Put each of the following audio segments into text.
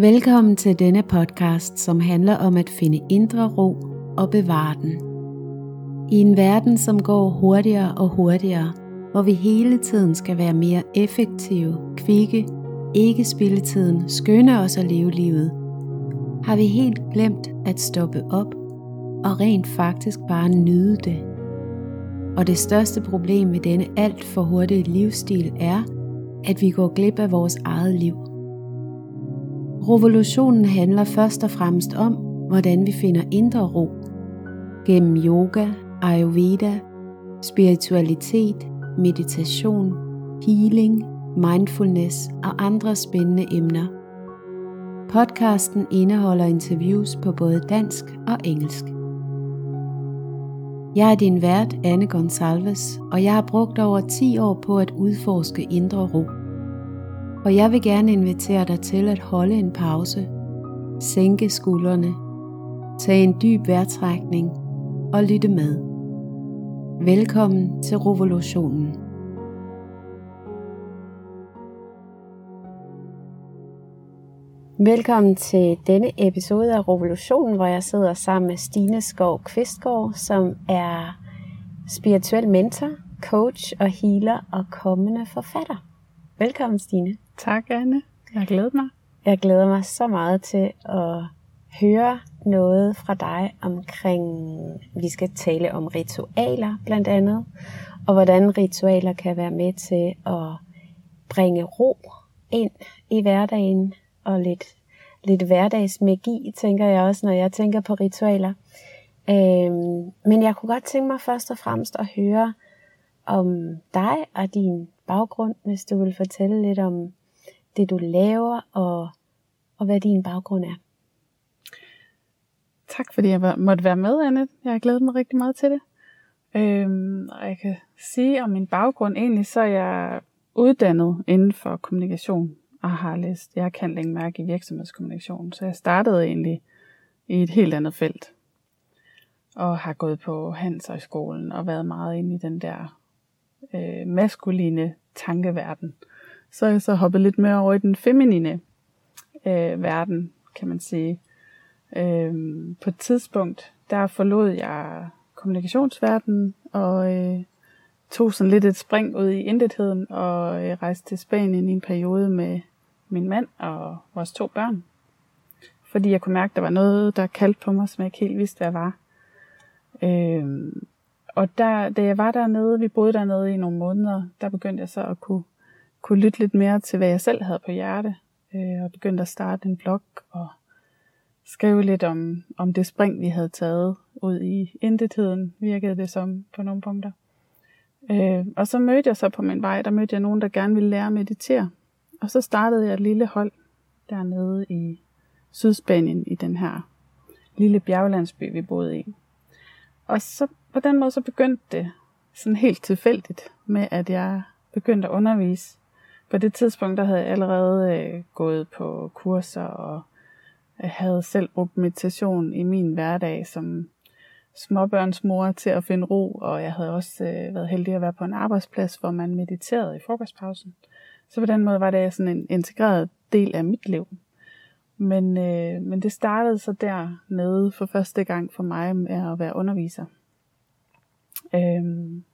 Velkommen til denne podcast, som handler om at finde indre ro og bevare den. I en verden, som går hurtigere og hurtigere, hvor vi hele tiden skal være mere effektive, kvikke, ikke spille tiden, skynde os at leve livet, har vi helt glemt at stoppe op og rent faktisk bare nyde det. Og det største problem med denne alt for hurtige livsstil er, at vi går glip af vores eget liv. Revolutionen handler først og fremmest om, hvordan vi finder indre ro. Gennem yoga, ayurveda, spiritualitet, meditation, healing, mindfulness og andre spændende emner. Podcasten indeholder interviews på både dansk og engelsk. Jeg er din vært, Anne Gonsalves, og jeg har brugt over 10 år på at udforske indre ro. Og jeg vil gerne invitere dig til at holde en pause, sænke skuldrene, tage en dyb vejrtrækning og lytte med. Velkommen til revolutionen. Velkommen til denne episode af Revolutionen, hvor jeg sidder sammen med Stine Skov Kvistgaard, som er spirituel mentor, coach og healer og kommende forfatter. Velkommen Stine. Tak Anne. Jeg glæder mig. Jeg glæder mig så meget til at høre noget fra dig omkring, vi skal tale om ritualer blandt andet, og hvordan ritualer kan være med til at bringe ro ind i hverdagen og lidt, lidt hverdagsmagi, tænker jeg også, når jeg tænker på ritualer. Øhm, men jeg kunne godt tænke mig først og fremmest at høre om dig og din baggrund, hvis du vil fortælle lidt om det, du laver og, og hvad din baggrund er. Tak fordi jeg måtte være med, Anne. Jeg har glædet mig rigtig meget til det. Øhm, og jeg kan sige om min baggrund egentlig, så er jeg uddannet inden for kommunikation og har læst, jeg kan længe mærke i virksomhedskommunikation, så jeg startede egentlig i et helt andet felt. Og har gået på Handelshøjskolen og været meget inde i den der øh, maskuline tankeverden. Så er jeg så hoppet lidt mere over i den feminine øh, verden, kan man sige. Øh, på et tidspunkt, der forlod jeg kommunikationsverdenen og øh, tog sådan lidt et spring ud i intetheden og øh, rejste til Spanien i en periode med min mand og vores to børn. Fordi jeg kunne mærke, at der var noget, der kaldte på mig, som jeg ikke helt vidste, hvad jeg var. Øh, og der, da jeg var dernede, vi boede dernede i nogle måneder, der begyndte jeg så at kunne, kunne lytte lidt mere til, hvad jeg selv havde på hjerte. Øh, og begyndte at starte en blog og skrive lidt om, om det spring, vi havde taget ud i intetheden, virkede det som på nogle punkter. Øh, og så mødte jeg så på min vej, der mødte jeg nogen, der gerne ville lære at meditere. Og så startede jeg et lille hold dernede i Sydspanien, i den her lille bjerglandsby, vi boede i. Og så på den måde så begyndte det sådan helt tilfældigt med, at jeg begyndte at undervise. På det tidspunkt, der havde jeg allerede øh, gået på kurser og jeg havde selv brugt meditation i min hverdag som småbørnsmor til at finde ro, og jeg havde også øh, været heldig at være på en arbejdsplads, hvor man mediterede i frokostpausen. Så på den måde var det sådan en integreret del af mit liv. Men, øh, men det startede så dernede for første gang for mig med at være underviser. Øhm,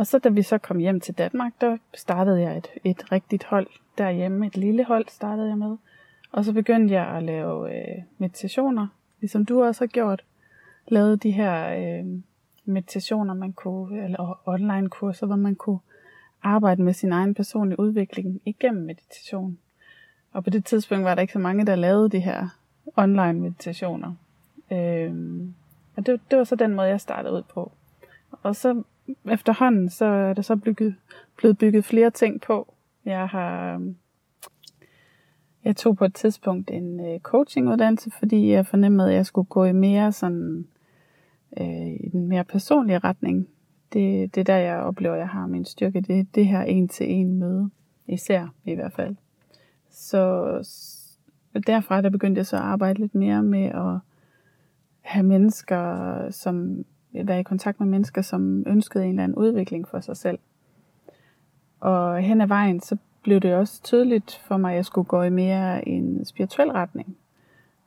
og så da vi så kom hjem til Danmark, der startede jeg et, et rigtigt hold derhjemme. Et lille hold startede jeg med. Og så begyndte jeg at lave øh, meditationer, ligesom du også har gjort. Lavede de her øh, meditationer, man kunne, eller online kurser, hvor man kunne arbejde med sin egen personlige udvikling igennem meditation. Og på det tidspunkt var der ikke så mange, der lavede de her online meditationer. Øh, og det, det var så den måde, jeg startede ud på. Og så efterhånden, så er der så bygget, blevet bygget flere ting på. Jeg har øhm, jeg tog på et tidspunkt en øh, coachinguddannelse, fordi jeg fornemmede, at jeg skulle gå i mere sådan øh, i den mere personlige retning. Det, det er der, jeg oplever, at jeg har min styrke. Det er det her en-til-en møde. Især i hvert fald. Så derfra der begyndte jeg så at arbejde lidt mere med at have mennesker, som være i kontakt med mennesker, som ønskede en eller anden udvikling for sig selv. Og hen ad vejen, så blev det også tydeligt for mig, at jeg skulle gå i mere en spirituel retning.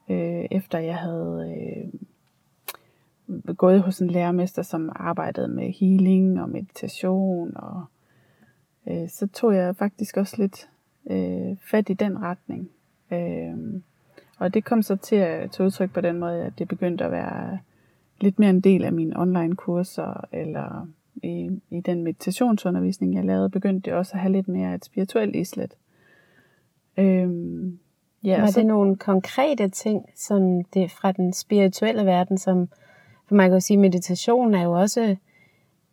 Øh, efter jeg havde øh, gået hos en lærermester, som arbejdede med healing og meditation, og øh, så tog jeg faktisk også lidt øh, fat i den retning. Øh, og det kom så til at tage udtryk på den måde, at det begyndte at være lidt mere en del af mine online kurser, eller i, i den meditationsundervisning, jeg lavede, begyndte det også at have lidt mere et spirituelt islet. Øhm, ja, Var så, det nogle konkrete ting sådan det fra den spirituelle verden, som for man kan jo sige, meditation er jo også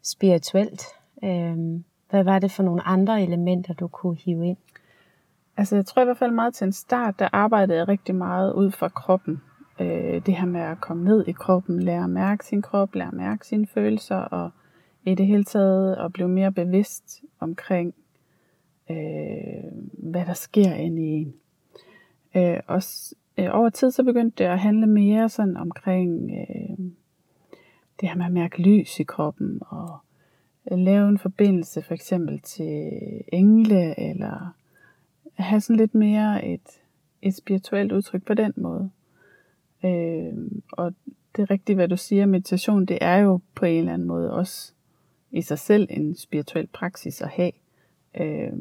spirituelt. Øhm, hvad var det for nogle andre elementer, du kunne hive ind? Altså jeg tror i hvert fald meget til en start, der arbejdede jeg rigtig meget ud fra kroppen. Øh, det her med at komme ned i kroppen, lære at mærke sin krop, lære at mærke sine følelser, og i det hele taget at blive mere bevidst omkring, øh, hvad der sker inde i en. Øh, og øh, over tid så begyndte det at handle mere sådan omkring øh, det her med at mærke lys i kroppen, og øh, lave en forbindelse for eksempel til engle, eller have sådan lidt mere et, et spirituelt udtryk på den måde. Øh, og det er rigtigt, hvad du siger, meditation, det er jo på en eller anden måde også i sig selv en spirituel praksis at have. Øh,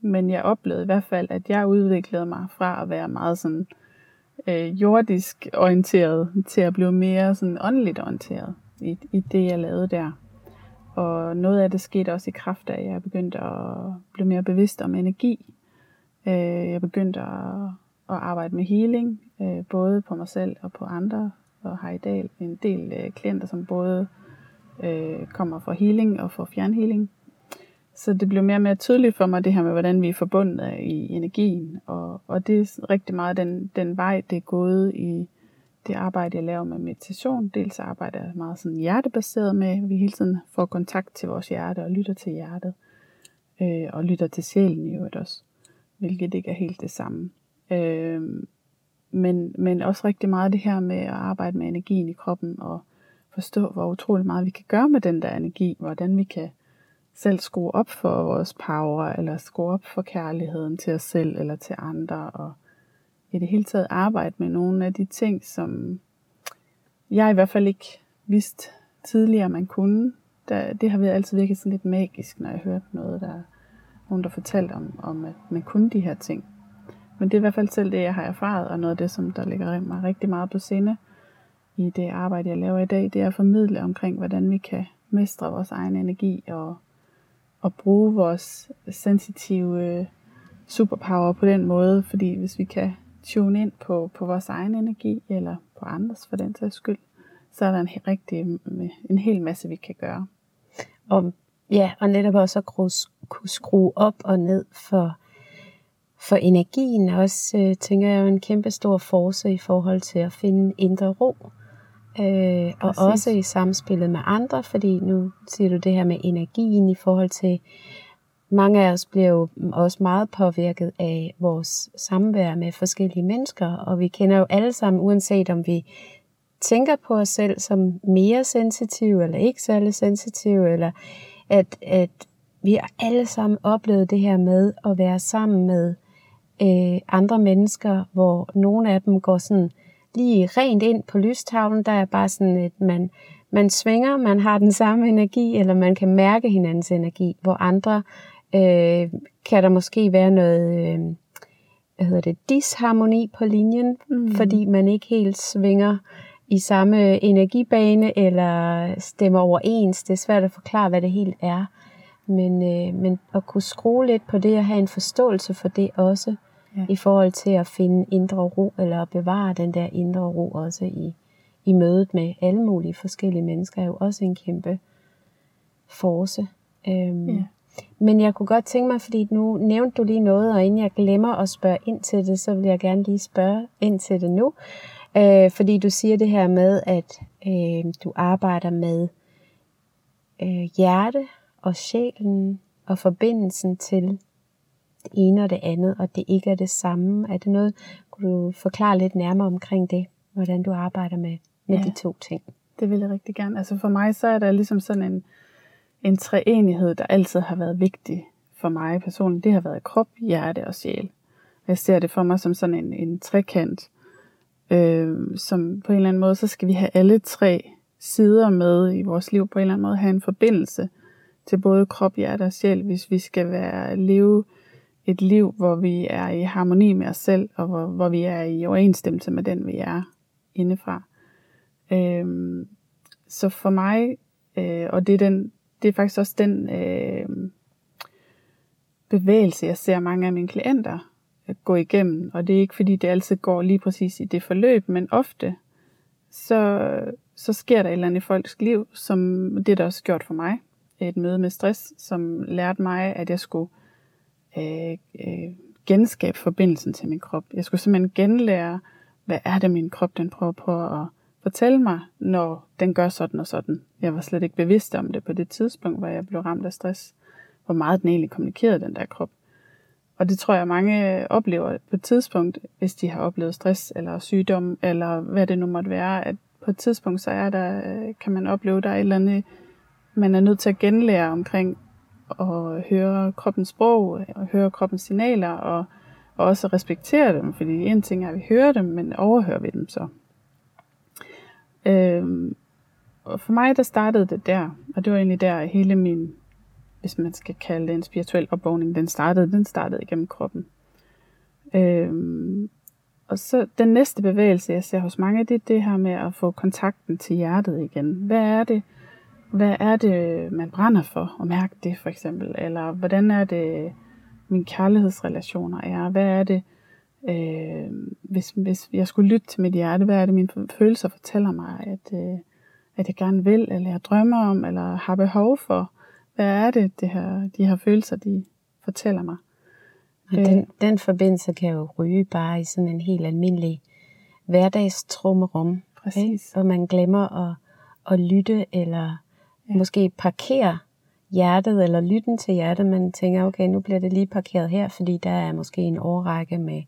men jeg oplevede i hvert fald, at jeg udviklede mig fra at være meget sådan øh, jordisk orienteret til at blive mere sådan åndeligt orienteret i, i det, jeg lavede der. Og noget af det skete også i kraft af, at jeg begyndte at blive mere bevidst om energi. Øh, jeg begyndte at, at arbejde med healing, øh, både på mig selv og på andre, og har i dag en del øh, klienter, som både øh, kommer fra healing og fra fjernhealing. Så det blev mere og mere tydeligt for mig, det her med, hvordan vi er forbundet i energien. Og, og det er rigtig meget den, den vej, det er gået i det arbejde, jeg laver med meditation. Dels arbejder jeg meget sådan hjertebaseret med, at vi hele tiden får kontakt til vores hjerte og lytter til hjertet. Øh, og lytter til sjælen i øvrigt også, hvilket ikke er helt det samme. Øh, men, men også rigtig meget det her med at arbejde med energien i kroppen og forstå, hvor utrolig meget vi kan gøre med den der energi, hvordan vi kan selv skrue op for vores power, eller skrue op for kærligheden til os selv eller til andre, og i det hele taget arbejde med nogle af de ting, som jeg i hvert fald ikke vidste tidligere, man kunne. Det har været altid virket sådan lidt magisk, når jeg hørte noget, der nogen, der fortalte om, om, at man kunne de her ting. Men det er i hvert fald selv det, jeg har erfaret, og noget af det, som der ligger mig rigtig meget på sinde i det arbejde, jeg laver i dag, det er at formidle omkring, hvordan vi kan mestre vores egen energi og, og bruge vores sensitive øh, superpower på den måde, fordi hvis vi kan tune ind på, på vores egen energi, eller på andres for den sags skyld, så er der en, rigtig, øh, en hel masse, vi kan gøre. Og, ja, og netop også at kunne skrue op og ned for for energien også, øh, tænker jeg, er en kæmpe stor force i forhold til at finde indre ro. Øh, og også i samspillet med andre, fordi nu siger du det her med energien i forhold til, mange af os bliver jo også meget påvirket af vores samvær med forskellige mennesker, og vi kender jo alle sammen, uanset om vi tænker på os selv som mere sensitive, eller ikke særlig sensitive, eller at, at vi har alle sammen oplevet det her med at være sammen med øh, andre mennesker, hvor nogle af dem går sådan lige rent ind på lystavlen. Der er bare sådan, at man, man svinger, man har den samme energi, eller man kan mærke hinandens energi, hvor andre øh, kan der måske være noget øh, hvad hedder det, disharmoni på linjen, mm. fordi man ikke helt svinger i samme energibane eller stemmer overens. Det er svært at forklare, hvad det helt er. Men, øh, men at kunne skrue lidt på det og have en forståelse for det også, ja. i forhold til at finde indre ro, eller at bevare den der indre ro også i, i mødet med alle mulige forskellige mennesker, er jo også en kæmpe force. Øhm, ja. Men jeg kunne godt tænke mig, fordi nu nævnte du lige noget, og inden jeg glemmer at spørge ind til det, så vil jeg gerne lige spørge ind til det nu. Øh, fordi du siger det her med, at øh, du arbejder med øh, hjerte og sjælen og forbindelsen til det ene og det andet, og det ikke er det samme. Er det noget, kunne du forklare lidt nærmere omkring det, hvordan du arbejder med, med ja, de to ting? Det vil jeg rigtig gerne. Altså for mig så er der ligesom sådan en, en treenighed, der altid har været vigtig for mig personligt, det har været krop, hjerte og sjæl. Jeg ser det for mig som sådan en, en trekant, øh, som på en eller anden måde, så skal vi have alle tre sider med i vores liv, på en eller anden måde have en forbindelse til både krop, hjerte og sjæl, hvis vi skal være leve et liv, hvor vi er i harmoni med os selv, og hvor, hvor vi er i overensstemmelse med den, vi er indefra. Øhm, så for mig, øh, og det er, den, det er faktisk også den øh, bevægelse, jeg ser mange af mine klienter øh, gå igennem, og det er ikke fordi, det altid går lige præcis i det forløb, men ofte, så, så sker der et eller andet i folks liv, som det der også gjort for mig. Et møde med stress, som lærte mig, at jeg skulle øh, øh, genskabe forbindelsen til min krop. Jeg skulle simpelthen genlære, hvad er det, min krop den prøver på at fortælle mig, når den gør sådan og sådan. Jeg var slet ikke bevidst om det på det tidspunkt, hvor jeg blev ramt af stress. Hvor meget den egentlig kommunikerede, den der krop. Og det tror jeg, mange oplever på et tidspunkt, hvis de har oplevet stress eller sygdom, eller hvad det nu måtte være, at på et tidspunkt, så er der, øh, kan man opleve, der er et eller andet, man er nødt til at genlære omkring at høre kroppens sprog, og høre kroppens signaler, og, og også respektere dem, fordi en ting er, at vi hører dem, men overhører vi dem så. Øhm, og for mig, der startede det der, og det var egentlig der hele min hvis man skal kalde det en spirituel opvågning, den startede, den startede igennem kroppen. Øhm, og så den næste bevægelse, jeg ser hos mange, det er det her med at få kontakten til hjertet igen. Hvad er det, hvad er det man brænder for at mærke det for eksempel? Eller hvordan er det, mine kærlighedsrelationer er? Hvad er det, øh, hvis, hvis jeg skulle lytte til mit hjerte, hvad er det, mine følelser fortæller mig, at, øh, at jeg gerne vil, eller jeg drømmer om, eller har behov for? Hvad er det, det her, de her følelser, de fortæller mig? Og den, øh. den forbindelse kan jo ryge bare i sådan en helt almindelig hverdagstrummerum. Præcis. Ikke? Og man glemmer at, at lytte, eller ja. måske parkere hjertet, eller lytten til hjertet. Man tænker, okay, nu bliver det lige parkeret her, fordi der er måske en årrække med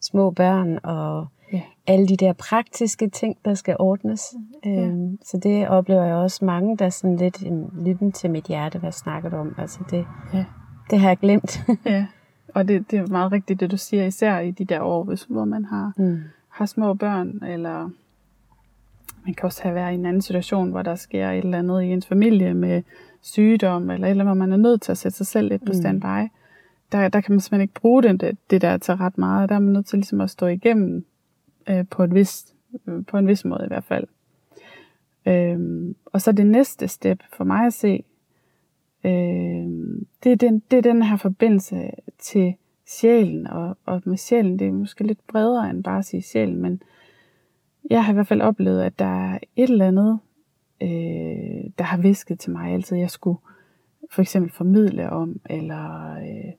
små børn, og ja. alle de der praktiske ting, der skal ordnes. Ja. Øhm, så det oplever jeg også mange, der sådan lidt lytten til mit hjerte, hvad snakker du om? Altså det, ja. det har jeg glemt. ja, og det, det er meget rigtigt, det du siger, især i de der år, hvis, hvor man har, mm. har små børn, eller man kan også have været i en anden situation, hvor der sker et eller andet i ens familie med sygdom, eller eller hvor man er nødt til at sætte sig selv lidt på mm. standby. Der, der kan man simpelthen ikke bruge den, det, det der til ret meget. Der er man nødt til ligesom at stå igennem øh, på, et vis, øh, på en vis måde i hvert fald. Øhm, og så det næste step for mig at se, øh, det, er den, det er den her forbindelse til sjælen, og, og med sjælen, det er måske lidt bredere end bare at sige sjælen, men jeg har i hvert fald oplevet, at der er et eller andet, øh, der har visket til mig altid, jeg skulle for eksempel formidle om, eller øh,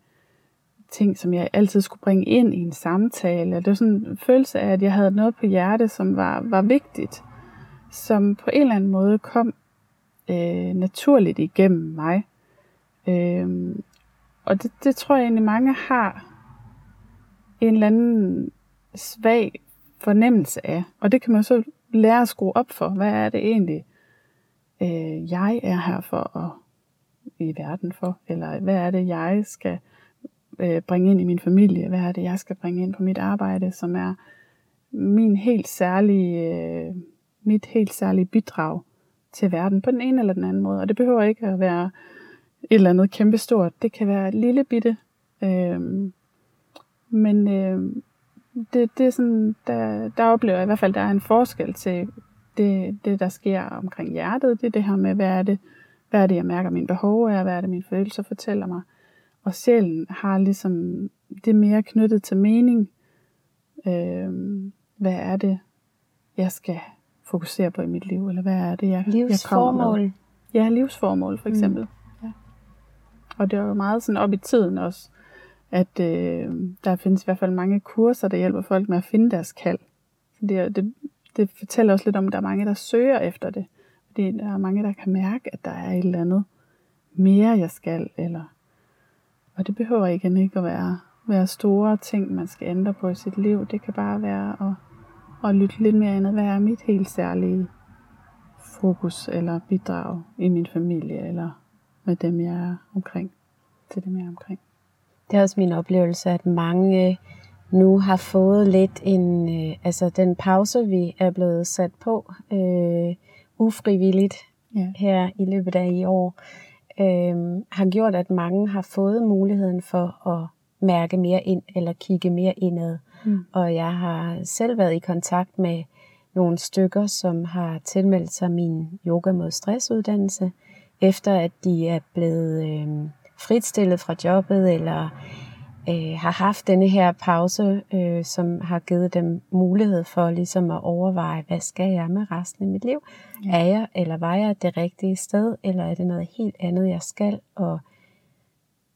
ting, som jeg altid skulle bringe ind i en samtale. Det var sådan en følelse af, at jeg havde noget på hjerte, som var, var vigtigt, som på en eller anden måde kom øh, naturligt igennem mig. Øh, og det, det tror jeg egentlig mange har en eller anden svag fornemmelse af. Og det kan man så lære at skrue op for. Hvad er det egentlig, øh, jeg er her for at i verden for? Eller hvad er det, jeg skal øh, bringe ind i min familie? Hvad er det, jeg skal bringe ind på mit arbejde, som er min helt særlige, øh, mit helt særlige bidrag til verden på den ene eller den anden måde. Og det behøver ikke at være et eller andet kæmpestort. Det kan være et lille bitte. Øh, men øh, det, det er sådan, der, der oplever jeg i hvert fald, der er en forskel til det, det, der sker omkring hjertet. Det er det her med, hvad er det, hvad er det, jeg mærker, mine behov er, hvad er det, mine følelser fortæller mig. Og sjælen har ligesom, det er mere knyttet til mening. Øh, hvad er det, jeg skal fokusere på i mit liv, eller hvad er det, jeg, jeg kommer med? Ja, livsformål for eksempel. Mm. Ja. Og det er jo meget sådan op i tiden også, at øh, der findes i hvert fald mange kurser, der hjælper folk med at finde deres kald. Det, det, det fortæller også lidt om, at der er mange, der søger efter det. Fordi der er mange, der kan mærke, at der er et eller andet mere, jeg skal, eller og det behøver igen ikke at være, være store ting, man skal ændre på i sit liv. Det kan bare være at, at lytte lidt mere ind, hvad er mit helt særlige fokus eller bidrag i min familie, eller med dem, jeg er omkring. til det er omkring. Det er også min oplevelse, at mange nu har fået lidt en, øh, altså den pause, vi er blevet sat på øh, ufrivilligt Ja. her i løbet af i år, øh, har gjort, at mange har fået muligheden for at mærke mere ind eller kigge mere indad. Mm. Og jeg har selv været i kontakt med nogle stykker, som har tilmeldt sig min yoga mod stressuddannelse, efter at de er blevet øh, fritstillet fra jobbet, eller øh, har haft denne her pause, øh, som har givet dem mulighed for ligesom at overveje, hvad skal jeg med resten af mit liv? Ja. Er jeg, eller var jeg det rigtige sted, eller er det noget helt andet, jeg skal? Og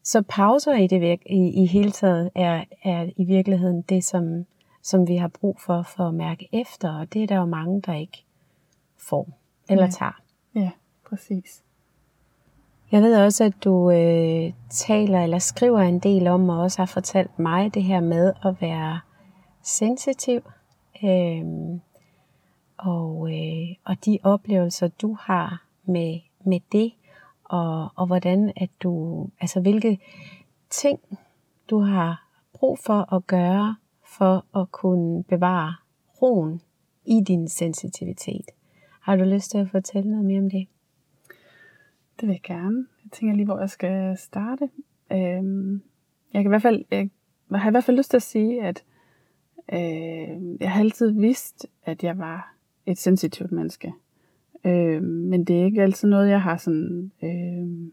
så pauser i det virke, i, i hele taget er, er i virkeligheden det, som, som vi har brug for, for at mærke efter, og det er der jo mange, der ikke får eller Ja. tager. Ja, præcis. Jeg ved også, at du øh, taler eller skriver en del om, og også har fortalt mig det her med at være sensitiv. Øh, og, øh, og de oplevelser, du har med, med det, og, og hvordan at du, altså hvilke ting du har brug for at gøre, for at kunne bevare roen i din sensitivitet. Har du lyst til at fortælle noget mere om det? Det vil jeg gerne. Jeg tænker lige, hvor jeg skal starte. Øhm, jeg, kan i hvert fald, jeg har i hvert fald lyst til at sige, at øh, jeg har altid vidst, at jeg var et sensitivt menneske. Øh, men det er ikke altid noget, jeg har sådan... Øh,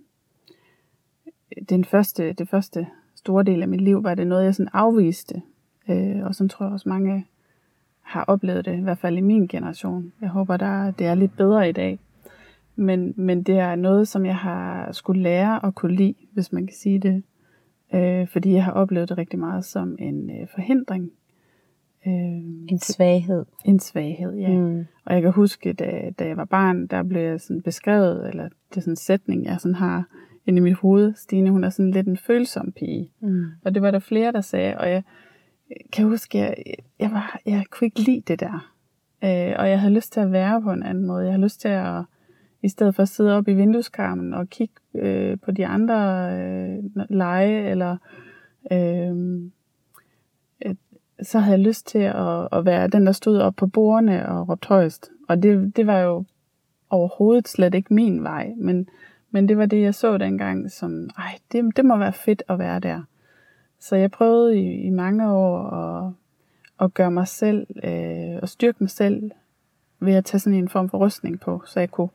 den første, det første store del af mit liv var det noget, jeg sådan afviste. Øh, og sådan tror jeg også mange har oplevet det, i hvert fald i min generation. Jeg håber, der, det er lidt bedre i dag. Men, men det er noget, som jeg har skulle lære at kunne lide, hvis man kan sige det. Øh, fordi jeg har oplevet det rigtig meget som en øh, forhindring. Øh, En svaghed. en svaghed, ja. Mm. Og jeg kan huske, da, da jeg var barn, der blev jeg sådan beskrevet, eller det er sådan en sætning, jeg sådan har inde i mit hoved. Stine, hun er sådan lidt en følsom pige. Mm. Og det var der flere, der sagde, og jeg kan huske, jeg, jeg, var, jeg kunne ikke lide det der. Øh, og jeg havde lyst til at være på en anden måde. Jeg havde lyst til at, i stedet for at sidde op i vindueskarmen og kigge øh, på de andre øh, lege, eller øh, øh, så havde jeg lyst til at, at være den, der stod op på bordene og råbte højst. Og det, det var jo overhovedet slet ikke min vej, men, men det var det, jeg så dengang, som, ej, det, det må være fedt at være der. Så jeg prøvede i, i mange år at, at gøre mig selv, øh, og styrke mig selv, ved at tage sådan en form for rustning på, så jeg kunne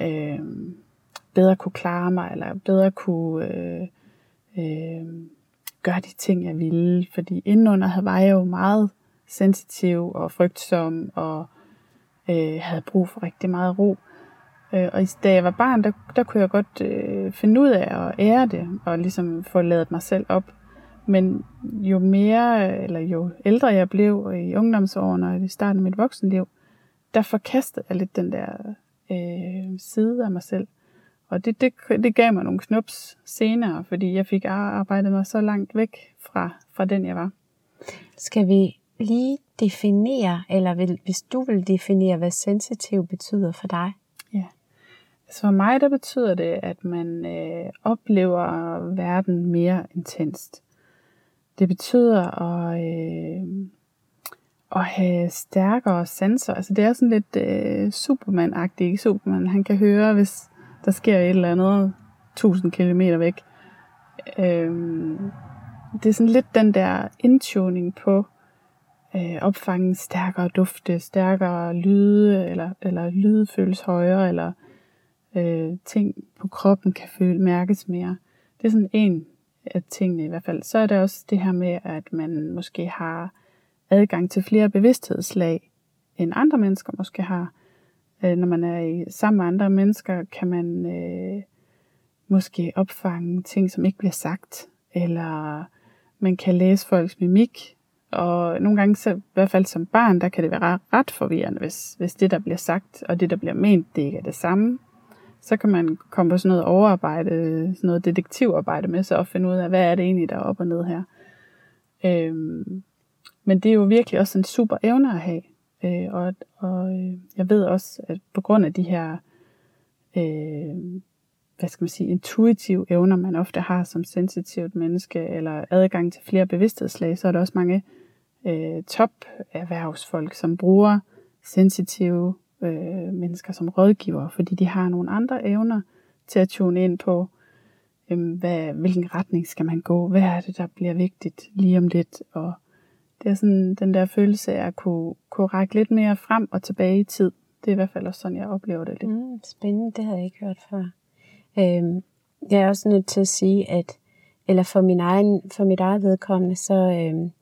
øh, bedre kunne klare mig, eller bedre kunne øh, øh, gøre de ting, jeg ville. Fordi indenunder var jeg jo meget sensitiv og frygtsom, og øh, havde brug for rigtig meget ro. Øh, og da jeg var barn, der, der kunne jeg godt øh, finde ud af at ære det, og ligesom få lavet mig selv op. Men jo mere, eller jo ældre jeg blev, i ungdomsårene og i starten af mit voksenliv, der forkastede jeg lidt den der øh, side af mig selv. Og det, det, det gav mig nogle knups senere, fordi jeg fik arbejdet mig så langt væk fra, fra den, jeg var. Skal vi lige definere, eller vil, hvis du vil definere, hvad sensitiv betyder for dig? Så for mig, der betyder det, at man øh, oplever verden mere intenst. Det betyder at, øh, at have stærkere sanser. Altså det er sådan lidt øh, Superman-agtigt. Ikke? Superman, han kan høre, hvis der sker et eller andet 1000 km væk. Øhm, det er sådan lidt den der indtuning på øh, opfange stærkere dufte, stærkere lyde, eller, eller lyde føles højere, eller øh, ting på kroppen kan føle, mærkes mere. Det er sådan en af tingene i hvert fald. Så er der også det her med, at man måske har adgang til flere bevidsthedslag, end andre mennesker måske har. Øh, når man er i, sammen med andre mennesker, kan man øh, måske opfange ting, som ikke bliver sagt, eller man kan læse folks mimik, og nogle gange, så, i hvert fald som barn, der kan det være ret forvirrende, hvis, hvis det, der bliver sagt, og det, der bliver ment, det ikke er det samme så kan man komme på sådan noget overarbejde, sådan noget detektivarbejde med sig og finde ud af, hvad er det egentlig, der er op og ned her. Øhm, men det er jo virkelig også en super evne at have. Øh, og og øh, jeg ved også, at på grund af de her øh, hvad skal man sige, intuitive evner, man ofte har som sensitivt menneske, eller adgang til flere bevidsthedslag, så er der også mange øh, top-erhvervsfolk, som bruger sensitive øh, mennesker som rådgiver, fordi de har nogle andre evner til at tune ind på, øh, hvad, hvilken retning skal man gå, hvad er det, der bliver vigtigt lige om lidt, og det er sådan den der følelse af at kunne, kunne række lidt mere frem og tilbage i tid. Det er i hvert fald også sådan, jeg oplever det lidt. Mm, spændende, det havde jeg ikke hørt før. Øhm, jeg er også nødt til at sige, at eller for, min egen, for mit eget vedkommende, så øhm,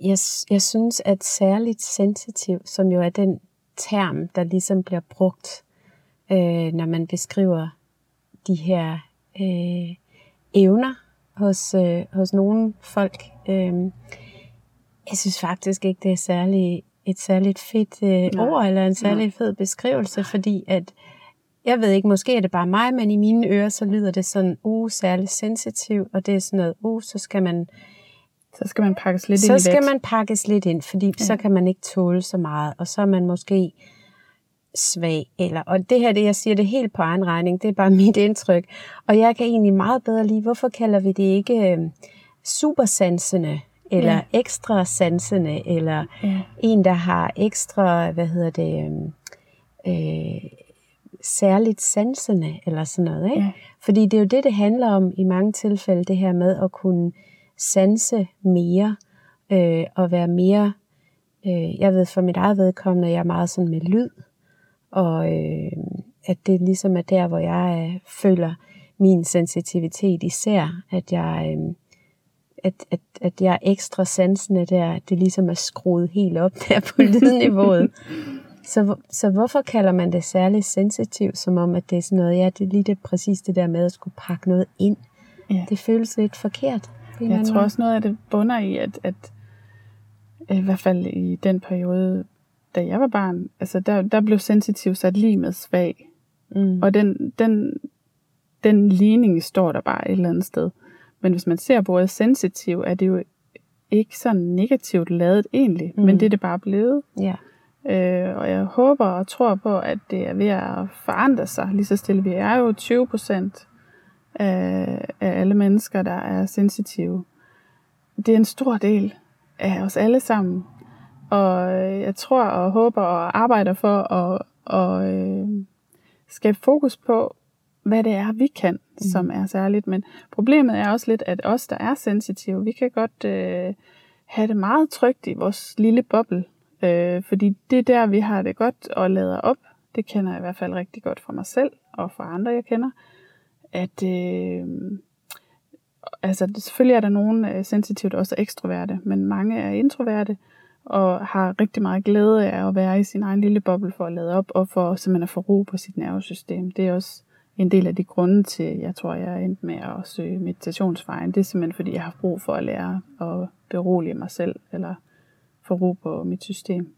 jeg, jeg synes, at særligt sensitiv, som jo er den term, der ligesom bliver brugt, øh, når man beskriver de her øh, evner hos, øh, hos nogle folk. Øh, jeg synes faktisk ikke, det er særlig, et særligt fedt øh, ord, eller en særlig fed beskrivelse, fordi at, jeg ved ikke, måske er det bare mig, men i mine ører, så lyder det sådan, uh, særligt sensitiv, og det er sådan noget, uh, så skal man så skal man pakkes lidt så ind Så skal man pakkes lidt ind, fordi ja. så kan man ikke tåle så meget, og så er man måske svag. Eller, og det her, det jeg siger det helt på egen regning, det er bare mit indtryk. Og jeg kan egentlig meget bedre lide, hvorfor kalder vi det ikke øh, supersansende, eller ja. ekstra sansende, eller ja. en, der har ekstra, hvad hedder det, øh, øh, særligt sansende, eller sådan noget. Ikke? Ja. Fordi det er jo det, det handler om i mange tilfælde, det her med at kunne sanse mere, øh, og være mere, øh, jeg ved for mit eget vedkommende, jeg er meget sådan med lyd, og øh, at det ligesom er der, hvor jeg øh, føler min sensitivitet især, at jeg, øh, at, at, at jeg er ekstra sansende der, det ligesom er skruet helt op der på lydniveauet. så, så hvorfor kalder man det særligt sensitivt, som om at det er sådan noget, ja, det er lige det præcis det der med at skulle pakke noget ind. Ja. Det føles lidt forkert. Jeg tror også noget af det bunder i, at, at i hvert fald i den periode, da jeg var barn, altså der, der blev sensitiv sat lige med svag. Mm. Og den, den, den ligning står der bare et eller andet sted. Men hvis man ser på ordet sensitiv, er det jo ikke så negativt lavet egentlig, mm. men det er det bare blevet. Ja. Øh, og jeg håber og tror på, at det er ved at forandre sig lige så stille. Vi er jo 20 procent af, af alle mennesker, der er sensitive. Det er en stor del af os alle sammen. Og jeg tror og håber og arbejder for at, at øh, skabe fokus på, hvad det er, vi kan, mm. som er særligt. Men problemet er også lidt, at os, der er sensitive, vi kan godt øh, have det meget trygt i vores lille boble. Øh, fordi det er der, vi har det godt og lader op. Det kender jeg i hvert fald rigtig godt fra mig selv og fra andre, jeg kender. At øh, altså selvfølgelig er der nogen øh, sensitive, der også er ekstroverte, men mange er introverte og har rigtig meget glæde af at være i sin egen lille boble for at lade op og for simpelthen at få ro på sit nervesystem. Det er også en del af de grunde til, jeg tror, jeg er endt med at søge meditationsvejen. Det er simpelthen, fordi jeg har brug for at lære at berolige mig selv, eller få ro på mit system.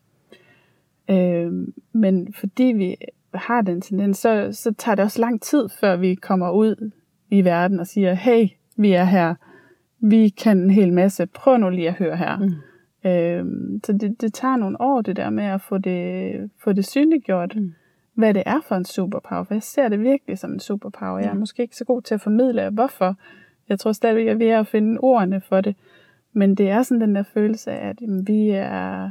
Øh, men fordi vi har den tendens, så, så tager det også lang tid, før vi kommer ud i verden og siger, hey, vi er her, vi kan en hel masse, prøv nu lige at høre her. Mm. Øhm, så det, det tager nogle år, det der med at få det, få det synliggjort, mm. Hvad det er for en superpower. For jeg ser det virkelig som en superpower. Jeg er måske ikke så god til at formidle, hvorfor. Jeg tror stadigvæk, at jeg er ved at finde ordene for det. Men det er sådan den der følelse af, at jamen, vi er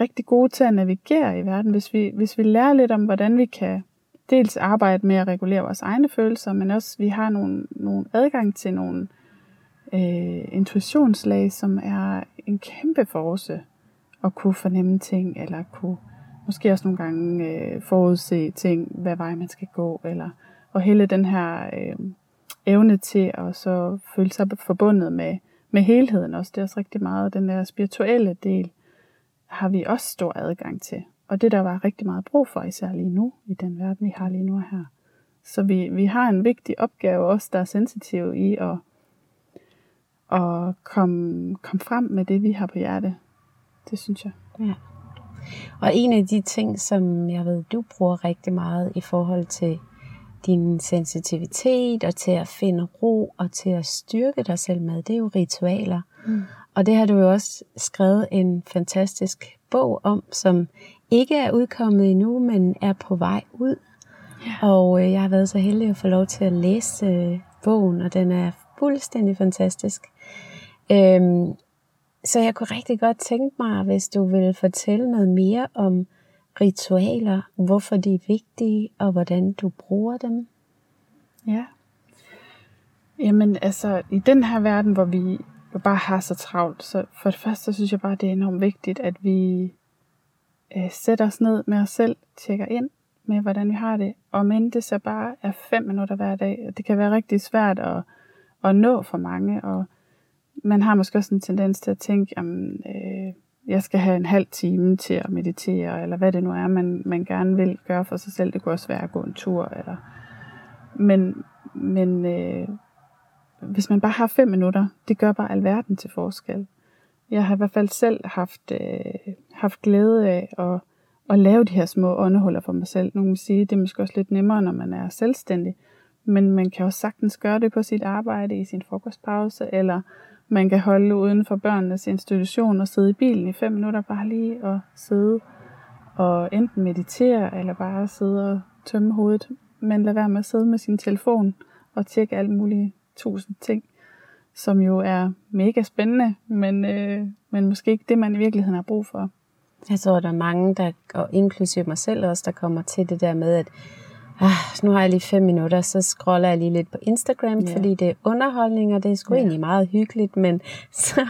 rigtig gode til at navigere i verden, hvis vi, hvis vi lærer lidt om, hvordan vi kan dels arbejde med at regulere vores egne følelser, men også vi har nogle, nogle adgang til nogle øh, intuitionslag, som er en kæmpe force at kunne fornemme ting, eller kunne måske også nogle gange øh, forudse ting, hvad vej man skal gå, eller og hele den her øh, evne til at så føle sig forbundet med, med helheden også. Det er også rigtig meget den der spirituelle del, har vi også stor adgang til. Og det der var rigtig meget brug for, især lige nu, i den verden, vi har lige nu her. Så vi, vi har en vigtig opgave også, der er sensitive i at at komme komme frem med det, vi har på hjerte. Det synes jeg. Ja. Og en af de ting, som jeg ved, du bruger rigtig meget i forhold til din sensitivitet og til at finde ro og til at styrke dig selv med, det er jo ritualer. Mm. Og det har du jo også skrevet en fantastisk bog om, som ikke er udkommet endnu, men er på vej ud. Ja. Og øh, jeg har været så heldig at få lov til at læse øh, bogen, og den er fuldstændig fantastisk. Øhm, så jeg kunne rigtig godt tænke mig, hvis du ville fortælle noget mere om ritualer, hvorfor de er vigtige, og hvordan du bruger dem. Ja. Jamen altså, i den her verden, hvor vi jo bare har så travlt, så for det første, så synes jeg bare, det er enormt vigtigt, at vi øh, sætter os ned med os selv, tjekker ind med, hvordan vi har det, og men det så bare er fem minutter hver dag. Det kan være rigtig svært at, at nå for mange, og man har måske også en tendens til at tænke, at øh, jeg skal have en halv time til at meditere, eller hvad det nu er, man, man gerne vil gøre for sig selv. Det kunne også være at gå en tur. Eller... Men, men øh, hvis man bare har fem minutter, det gør bare alverden til forskel. Jeg har i hvert fald selv haft, øh, haft glæde af at, at lave de her små åndehuller for mig selv. Nogle vil sige, det er måske også lidt nemmere, når man er selvstændig. Men man kan også sagtens gøre det på sit arbejde, i sin frokostpause, eller man kan holde uden for børnenes institution og sidde i bilen i fem minutter, bare lige og sidde og enten meditere, eller bare sidde og tømme hovedet. Men lad være med at sidde med sin telefon og tjekke alle mulige tusind ting, som jo er mega spændende, men, øh, men måske ikke det, man i virkeligheden har brug for. Jeg tror, der er mange, der, og inklusive mig selv også, der kommer til det der med, at ah, nu har jeg lige fem minutter, så scroller jeg lige lidt på Instagram, yeah. fordi det er underholdning, og det er sgu yeah. egentlig meget hyggeligt, men så,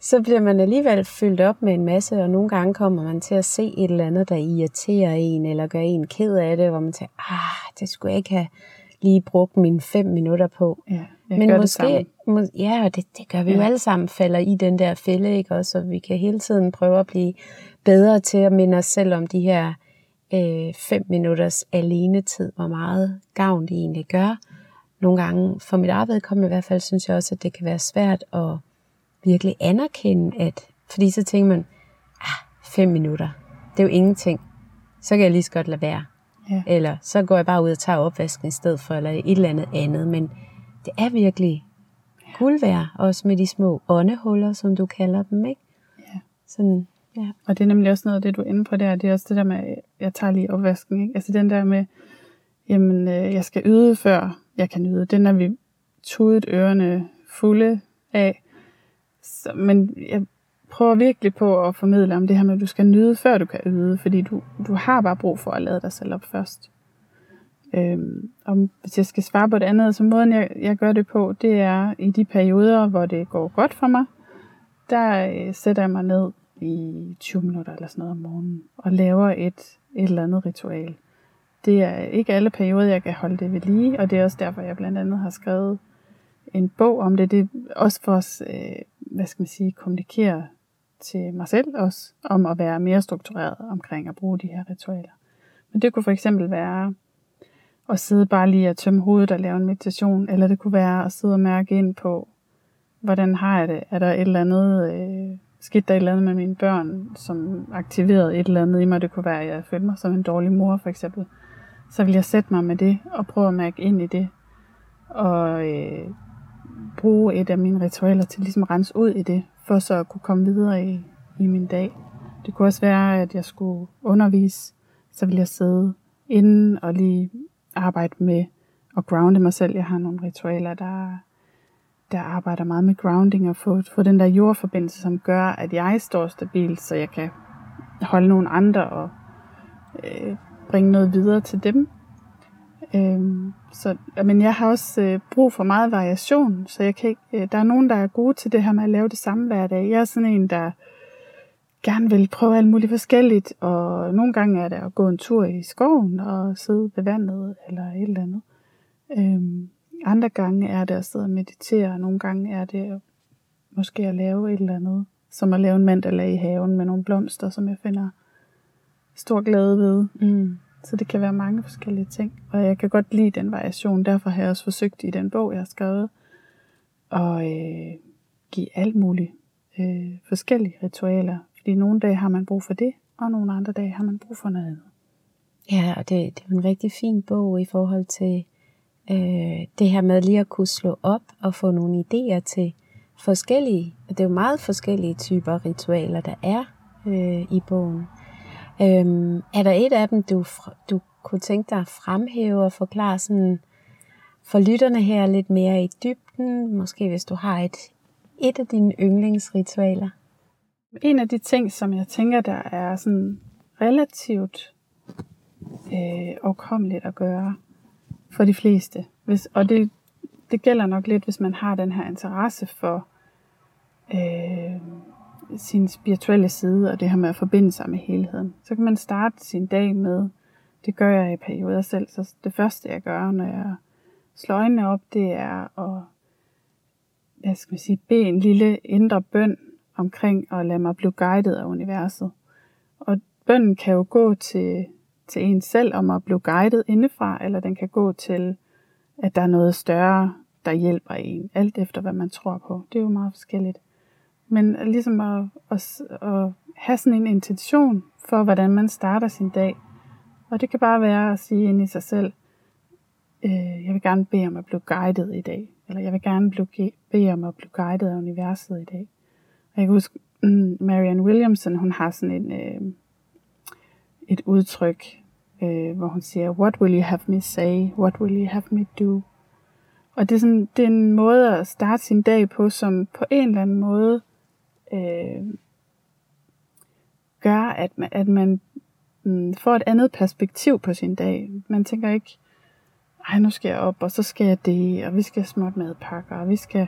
så bliver man alligevel fyldt op med en masse, og nogle gange kommer man til at se et eller andet, der irriterer en, eller gør en ked af det, hvor man tænker, ah, det skulle jeg ikke have lige brugt mine fem minutter på. Ja, jeg Men gør måske, det må, ja, og det, det gør vi ja. jo alle sammen, falder i den der fælde, ikke også? Og vi kan hele tiden prøve at blive bedre til at minde os selv om de her øh, fem minutters alenetid, hvor meget gavn det egentlig gør. Nogle gange, for mit arbejde i hvert fald, synes jeg også, at det kan være svært at virkelig anerkende, at, fordi så tænker man, ah, fem minutter, det er jo ingenting. Så kan jeg lige så godt lade være. Ja. Eller så går jeg bare ud og tager opvasken i stedet for, eller et eller andet andet. Men det er virkelig guld værd, også med de små åndehuller, som du kalder dem, ikke? Ja. Sådan, ja. Og det er nemlig også noget af det, du er inde på der. Det er også det der med, jeg tager lige opvasken, ikke? Altså den der med, jamen, øh, jeg skal yde, før jeg kan nyde. Den er vi tudet ørerne fulde af. Så, men jeg prøver virkelig på at formidle om det her med, at du skal nyde, før du kan yde, fordi du, du har bare brug for at lade dig selv op først. Øhm, og hvis jeg skal svare på det andet, så måden jeg, jeg gør det på, det er i de perioder, hvor det går godt for mig, der øh, sætter jeg mig ned i 20 minutter eller sådan noget om morgenen, og laver et, et eller andet ritual. Det er ikke alle perioder, jeg kan holde det ved lige, og det er også derfor, jeg blandt andet har skrevet en bog om det. Det er også for os, øh, hvad skal man sige, kommunikere til mig selv også, om at være mere struktureret omkring at bruge de her ritualer. Men det kunne for eksempel være at sidde bare lige at tømme hovedet og lave en meditation, eller det kunne være at sidde og mærke ind på, hvordan har jeg det? Er der et eller andet, øh, skete der et eller andet med mine børn, som aktiverede et eller andet i mig? Det kunne være, at jeg følte mig som en dårlig mor, for eksempel. Så vil jeg sætte mig med det og prøve at mærke ind i det. Og øh, bruge et af mine ritualer til ligesom at rense ud i det, for så at kunne komme videre i, i min dag. Det kunne også være, at jeg skulle undervise, så ville jeg sidde inden og lige arbejde med at grounde mig selv. Jeg har nogle ritualer, der, der arbejder meget med grounding og få, få den der jordforbindelse, som gør, at jeg står stabilt, så jeg kan holde nogle andre og øh, bringe noget videre til dem. Øh, så, men jeg har også øh, brug for meget variation, så jeg kan ikke, øh, der er nogen, der er gode til det her med at lave det samme hver dag. Jeg er sådan en, der gerne vil prøve alt muligt forskelligt, og nogle gange er det at gå en tur i skoven og sidde ved vandet eller et eller andet. Øh, andre gange er det at sidde og meditere, og nogle gange er det måske at lave et eller andet, som at lave en mandala i haven med nogle blomster, som jeg finder stor glæde ved. Mm. Så det kan være mange forskellige ting. Og jeg kan godt lide den variation. Derfor har jeg også forsøgt i den bog, jeg har skrevet, at øh, give alt muligt øh, forskellige ritualer. Fordi nogle dage har man brug for det, og nogle andre dage har man brug for noget andet. Ja, og det, det er en rigtig fin bog i forhold til øh, det her med lige at kunne slå op og få nogle idéer til forskellige, og det er jo meget forskellige typer ritualer, der er øh, i bogen. Øh, er der et af dem, du, du kunne tænke dig at fremhæve og forklare sådan for lytterne her lidt mere i dybden? Måske hvis du har et, et af dine yndlingsritualer. En af de ting, som jeg tænker, der er sådan relativt øh, overkommeligt at gøre for de fleste, hvis, og det, det gælder nok lidt, hvis man har den her interesse for øh, sin spirituelle side og det her med at forbinde sig med helheden. Så kan man starte sin dag med, det gør jeg i perioder selv, så det første jeg gør, når jeg slår øjnene op, det er at hvad skal man sige, bede en lille indre bøn omkring at lade mig blive guidet af universet. Og bønnen kan jo gå til, til en selv om at blive guidet indefra, eller den kan gå til, at der er noget større, der hjælper en, alt efter hvad man tror på. Det er jo meget forskelligt. Men ligesom at, at, at have sådan en intention for, hvordan man starter sin dag. Og det kan bare være at sige ind i sig selv, øh, jeg vil gerne bede om at blive guidet i dag. Eller jeg vil gerne blive, bede om at blive guidet af universet i dag. Og jeg kan huske, mm, Marianne Williamson, hun har sådan en, øh, et udtryk, øh, hvor hun siger, What will you have me say? What will you have me do? Og det er, sådan, det er en måde at starte sin dag på, som på en eller anden måde øh, gør, at man, at man mm, får et andet perspektiv på sin dag. Man tænker ikke, ej, nu skal jeg op, og så skal jeg det, og vi skal småt madpakker, og vi skal,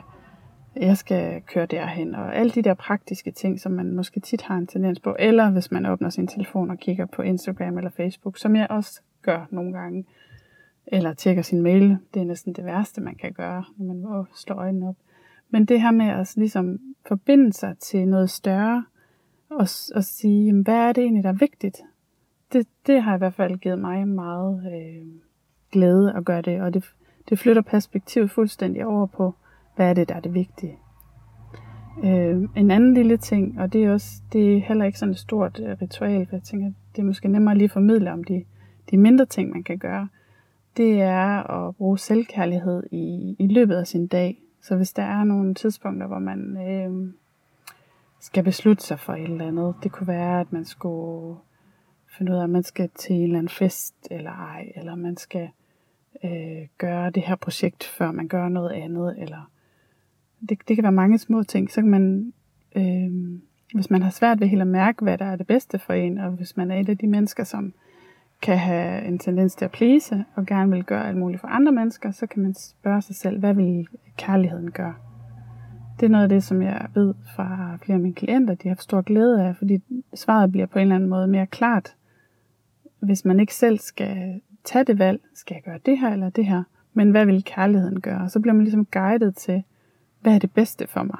jeg skal køre derhen, og alle de der praktiske ting, som man måske tit har en tendens på, eller hvis man åbner sin telefon og kigger på Instagram eller Facebook, som jeg også gør nogle gange, eller tjekker sin mail, det er næsten det værste, man kan gøre, når man slår øjnene op. Men det her med at ligesom forbinde sig til noget større, og, og sige, hvad er det egentlig, der er vigtigt? Det, det har i hvert fald givet mig meget øh, glæde at gøre det, og det, det flytter perspektivet fuldstændig over på, hvad er det, der er det vigtige. Øh, en anden lille ting, og det er også det er heller ikke sådan et stort øh, ritual, for jeg tænker, det er måske nemmere lige at formidle om de, de mindre ting, man kan gøre, det er at bruge selvkærlighed i, i løbet af sin dag. Så hvis der er nogle tidspunkter, hvor man øh, skal beslutte sig for et eller andet, det kunne være, at man skulle finde ud af, at man skal til en eller anden fest eller ej, eller man skal øh, gøre det her projekt, før man gør noget andet, eller det, det kan være mange små ting, så kan man, øh, hvis man har svært ved helt at mærke, hvad der er det bedste for en, og hvis man er et af de mennesker, som kan have en tendens til at please, og gerne vil gøre alt muligt for andre mennesker, så kan man spørge sig selv, hvad vil kærligheden gøre? Det er noget af det, som jeg ved fra flere af mine klienter, de har stor glæde af, fordi svaret bliver på en eller anden måde mere klart, hvis man ikke selv skal tage det valg, skal jeg gøre det her eller det her, men hvad vil kærligheden gøre? Og så bliver man ligesom guidet til, hvad er det bedste for mig?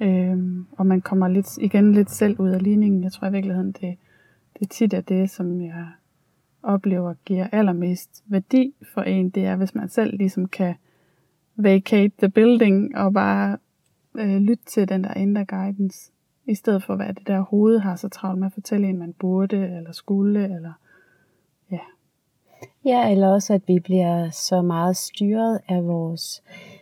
Øhm, og man kommer lidt, igen lidt selv ud af ligningen. Jeg tror i virkeligheden, det, det tit er det, som jeg oplever giver allermest værdi for en. Det er, hvis man selv ligesom kan vacate the building og bare øh, lytte til den der indre guidance, i stedet for hvad det der hoved har så travlt med at fortælle en, man burde eller skulle, eller ja. Ja, eller også at vi bliver så meget styret af vores øh,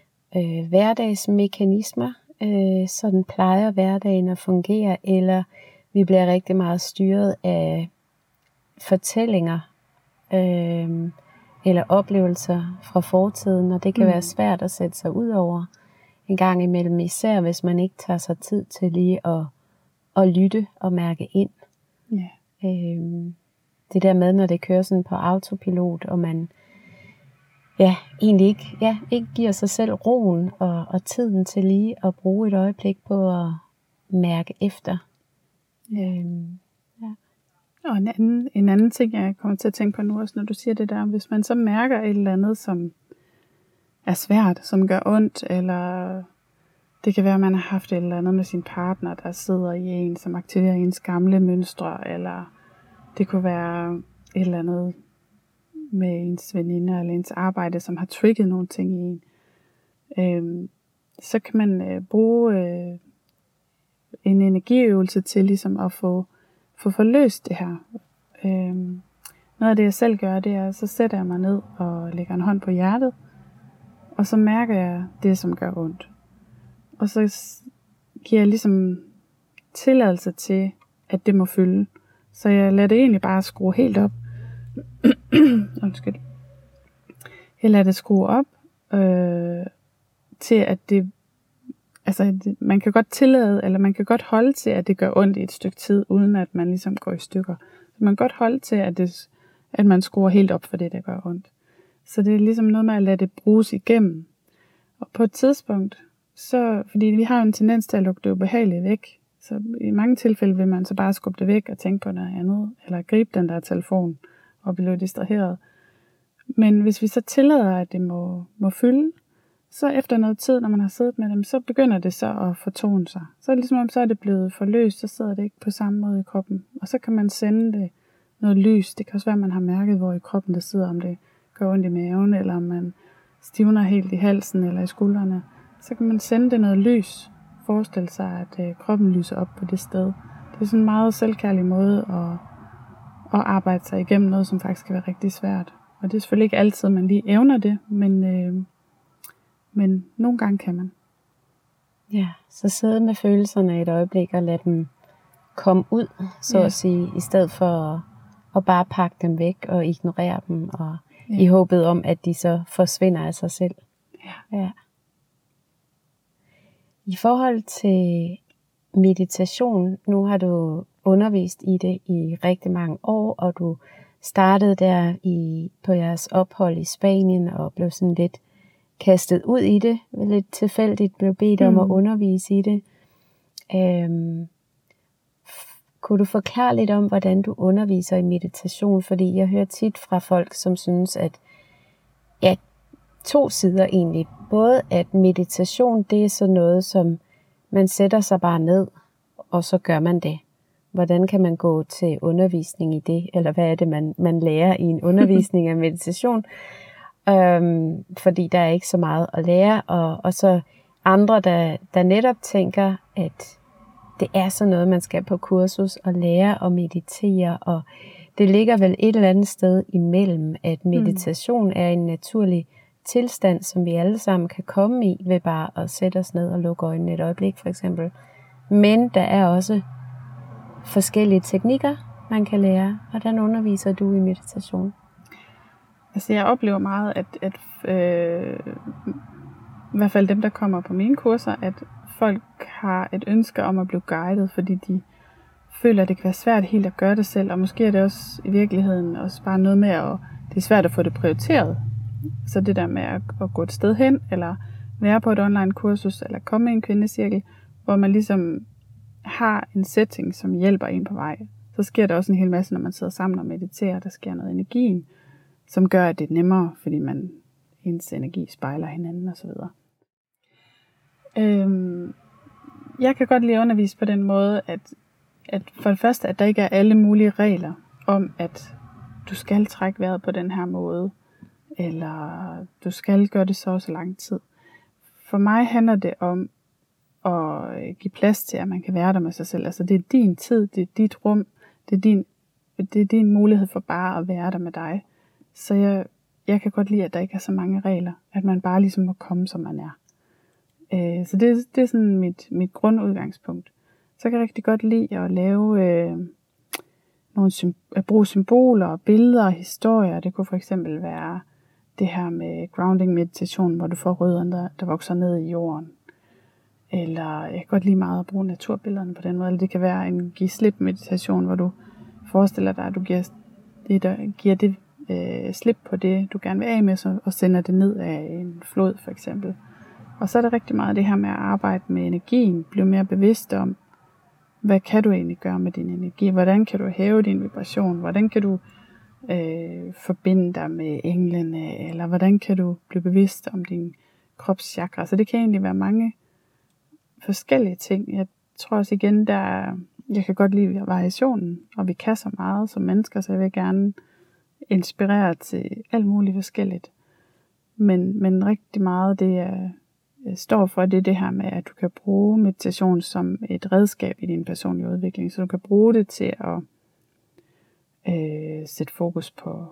hverdagsmekanismer. Øh, sådan plejer hverdagen at fungere, eller vi bliver rigtig meget styret af fortællinger øh, eller oplevelser fra fortiden, og det kan mm. være svært at sætte sig ud over en gang imellem, især hvis man ikke tager sig tid til lige at, at lytte og mærke ind. Yeah. Øh, det der med, når det kører sådan på autopilot, og man ja, egentlig ikke, ja, ikke giver sig selv roen og, og tiden til lige at bruge et øjeblik på at mærke efter. Øhm, ja. Og en anden, en anden ting, jeg kommer til at tænke på nu også, når du siger det der, hvis man så mærker et eller andet, som er svært, som gør ondt, eller det kan være, at man har haft et eller andet med sin partner, der sidder i en, som aktiverer ens gamle mønstre, eller det kunne være et eller andet med ens veninder eller ens arbejde, som har trigget nogle ting i en. øh, så kan man øh, bruge øh, en energiøvelse til ligesom at få, få forløst det her. Øh, noget af det, jeg selv gør, det er, så sætter jeg mig ned og lægger en hånd på hjertet, og så mærker jeg det, som gør ondt. Og så giver jeg ligesom tilladelse til, at det må fylde. Så jeg lader det egentlig bare skrue helt op. undskyld, jeg lader det skrue op øh, til, at det, altså det, man kan godt tillade, eller man kan godt holde til, at det gør ondt i et stykke tid, uden at man ligesom går i stykker. Så man kan godt holde til, at, det, at man skruer helt op for det, der gør ondt. Så det er ligesom noget med at lade det bruges igennem. Og på et tidspunkt, så, fordi vi har jo en tendens til at lukke det ubehagelige væk, så i mange tilfælde vil man så bare skubbe det væk og tænke på noget andet, eller gribe den der telefon og blive distraheret. Men hvis vi så tillader, at det må, må fylde, så efter noget tid, når man har siddet med dem, så begynder det så at fortone sig. Så er det ligesom om, så er det blevet forløst, så sidder det ikke på samme måde i kroppen. Og så kan man sende det noget lys. Det kan også være, at man har mærket, hvor i kroppen det sidder, om det gør ondt i maven, eller om man stivner helt i halsen eller i skuldrene. Så kan man sende det noget lys. Forestil sig, at øh, kroppen lyser op på det sted. Det er sådan en meget selvkærlig måde at, at arbejde sig igennem noget, som faktisk kan være rigtig svært. Og det er selvfølgelig ikke altid, man lige evner det, men, øh, men nogle gange kan man. Ja, så sidde med følelserne et øjeblik og lade dem komme ud, så ja. at sige, i stedet for at, at bare pakke dem væk og ignorere dem, og ja. i håbet om, at de så forsvinder af sig selv. Ja. ja. I forhold til meditation, nu har du undervist i det i rigtig mange år, og du startede der i, på jeres ophold i Spanien og blev sådan lidt kastet ud i det, lidt tilfældigt blev bedt om mm. at undervise i det. Øhm, kunne du forklare lidt om, hvordan du underviser i meditation? Fordi jeg hører tit fra folk, som synes, at ja, to sider egentlig. Både at meditation, det er sådan noget, som man sætter sig bare ned, og så gør man det. Hvordan kan man gå til undervisning i det? Eller hvad er det, man, man lærer i en undervisning af meditation? Øhm, fordi der er ikke så meget at lære. Og, og så andre, der, der netop tænker, at det er sådan noget, man skal på kursus og lære at meditere. Og det ligger vel et eller andet sted imellem, at mm. meditation mm. er en naturlig tilstand, som vi alle sammen kan komme i ved bare at sætte os ned og lukke øjnene et øjeblik for eksempel. Men der er også forskellige teknikker, man kan lære. Hvordan underviser du i meditation? Altså jeg oplever meget, at, at øh, i hvert fald dem, der kommer på mine kurser, at folk har et ønske om at blive guidet, fordi de føler, at det kan være svært helt at gøre det selv, og måske er det også i virkeligheden også bare noget med, at det er svært at få det prioriteret. Så det der med at, at gå et sted hen, eller være på et online kursus, eller komme i en kvindecirkel, hvor man ligesom har en setting, som hjælper en på vej. Så sker der også en hel masse, når man sidder sammen og mediterer. Der sker noget energien, som gør, at det er nemmere, fordi man ens energi spejler hinanden osv. Øhm, jeg kan godt lide at undervise på den måde, at, at for det første, at der ikke er alle mulige regler om, at du skal trække vejret på den her måde, eller du skal gøre det så og så lang tid. For mig handler det om at øh, give plads til, at man kan være der med sig selv. Altså det er din tid, det er dit rum, det er din, det er din mulighed for bare at være der med dig. Så jeg, jeg kan godt lide, at der ikke er så mange regler, at man bare ligesom må komme, som man er. Øh, så det, det er sådan mit, mit grundudgangspunkt. Så kan jeg rigtig godt lide at lave øh, nogle at bruge symboler billeder og historier. Det kunne for eksempel være det her med grounding meditation, hvor du får rødderne, der, der vokser ned i jorden. Eller jeg kan godt lide meget at bruge naturbillederne på den måde. Eller det kan være en give slip meditation, hvor du forestiller dig, at du giver det, der, giver det øh, slip på det, du gerne vil af med, så, og sender det ned af en flod for eksempel. Og så er det rigtig meget det her med at arbejde med energien, blive mere bevidst om, hvad kan du egentlig gøre med din energi? Hvordan kan du hæve din vibration? Hvordan kan du øh, forbinde dig med englene? Eller hvordan kan du blive bevidst om din kropschakra? Så det kan egentlig være mange forskellige ting. Jeg tror også igen, der jeg kan godt lide variationen, og vi kan så meget som mennesker, så jeg vil gerne inspirere til alt muligt forskelligt. Men, men rigtig meget det er står for, det er det her med, at du kan bruge meditation som et redskab i din personlige udvikling. Så du kan bruge det til at øh, sætte fokus på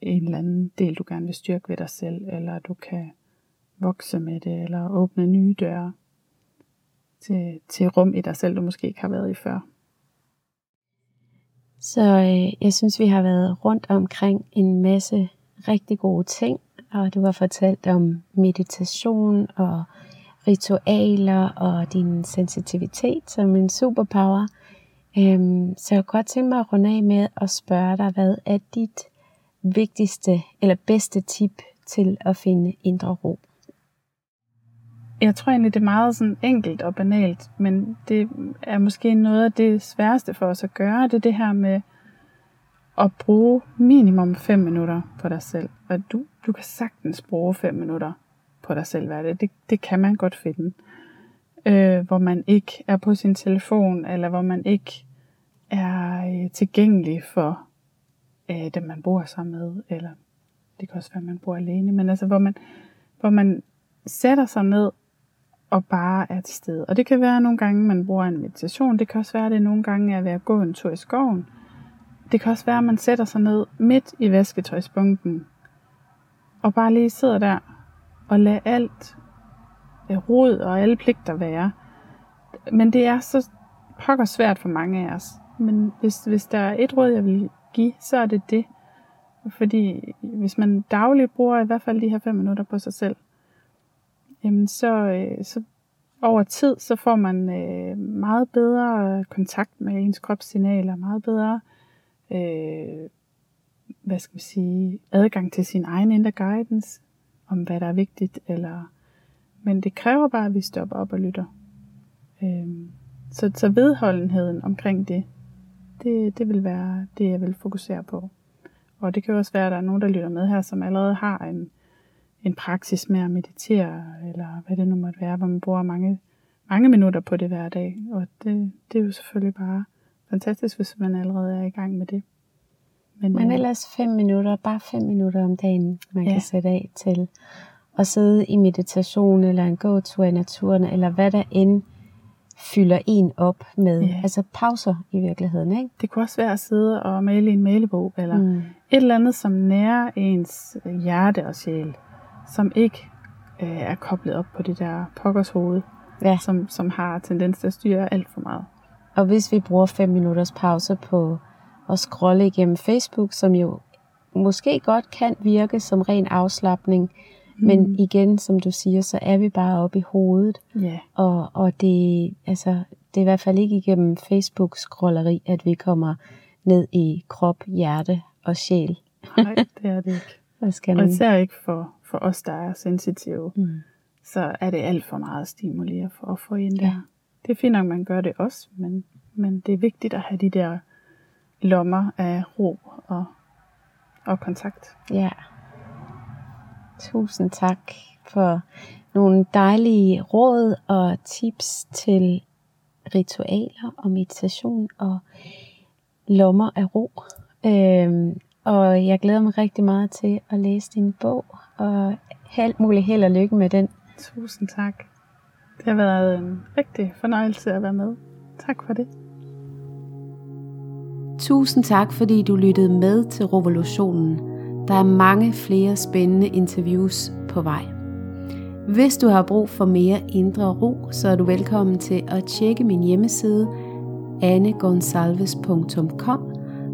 en eller anden del, du gerne vil styrke ved dig selv, eller du kan vokse med det, eller åbne nye døre til, til rum i dig selv, du måske ikke har været i før. Så øh, jeg synes, vi har været rundt omkring en masse rigtig gode ting, og du har fortalt om meditation og ritualer og din sensitivitet som en superpower. Øhm, så jeg kunne godt tænke mig at runde af med at spørge dig, hvad er dit vigtigste eller bedste tip til at finde indre ro? Jeg tror egentlig, det er meget sådan enkelt og banalt, men det er måske noget af det sværeste for os at gøre, det er det her med at bruge minimum 5 minutter på dig selv. Og du, du kan sagtens bruge 5 minutter på dig selv hver dag. Det, det kan man godt finde. Øh, hvor man ikke er på sin telefon, eller hvor man ikke er øh, tilgængelig for øh, dem, man bor sammen med, eller det kan også være, at man bor alene, men altså hvor man, hvor man sætter sig ned og bare er til stede. Og det kan være nogle gange, man bruger en meditation. Det kan også være, at det nogle gange er ved at gå en tur i skoven. Det kan også være, at man sætter sig ned midt i vasketøjsbunken og bare lige sidder der og lader alt øh, rod og alle pligter være. Men det er så pokker svært for mange af os. Men hvis, hvis der er et råd, jeg vil give, så er det det. Fordi hvis man dagligt bruger i hvert fald de her fem minutter på sig selv, jamen så, øh, så over tid, så får man øh, meget bedre kontakt med ens kropssignaler, meget bedre øh, hvad skal man sige, adgang til sin egen indre guidance, om hvad der er vigtigt, eller, men det kræver bare, at vi stopper op og lytter. Øh, så, så vedholdenheden omkring det, det, det vil være det, jeg vil fokusere på. Og det kan også være, at der er nogen, der lytter med her, som allerede har en, en praksis med at meditere, eller hvad det nu måtte være, hvor man bruger mange, mange minutter på det hver dag. Og det, det er jo selvfølgelig bare fantastisk, hvis man allerede er i gang med det. Men, Men øh, ellers fem minutter, bare fem minutter om dagen, man ja. kan sætte af til at sidde i meditation, eller en gåtur i naturen, eller hvad der end fylder en op med. Ja. Altså pauser i virkeligheden, ikke? Det kunne også være at sidde og male i en malebog, eller mm. et eller andet, som nærer ens hjerte og sjæl, som ikke øh, er koblet op på det der pokkers hoved, ja. som, som har tendens til at styre alt for meget. Og hvis vi bruger fem minutters pause på at scrolle igennem Facebook, som jo måske godt kan virke som ren afslappning, mm. men igen, som du siger, så er vi bare oppe i hovedet. Yeah. Og, og det, altså, det er i hvert fald ikke igennem Facebook-scrolleri, at vi kommer ned i krop, hjerte og sjæl. Nej, det er det ikke. Hvad skal og især ikke for, for os, der er sensitive, mm. så er det alt for meget stimuli for at få ind der. Ja. Det er fint nok, man gør det også, men, men det er vigtigt at have de der lommer af ro og, og kontakt. Ja. Tusind tak for nogle dejlige råd og tips til ritualer og meditation og lommer af ro. Øhm, og jeg glæder mig rigtig meget til at læse din bog, og alt muligt held og lykke med den. Tusind tak. Det har været en rigtig fornøjelse at være med. Tak for det. Tusind tak, fordi du lyttede med til Revolutionen. Der er mange flere spændende interviews på vej. Hvis du har brug for mere indre ro, så er du velkommen til at tjekke min hjemmeside annegonsalves.com,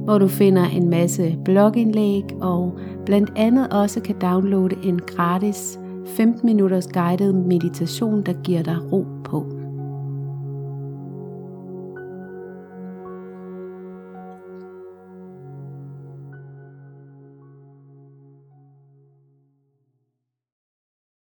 hvor du finder en masse blogindlæg og blandt andet også kan downloade en gratis 15 minutters guided meditation, der giver dig ro på.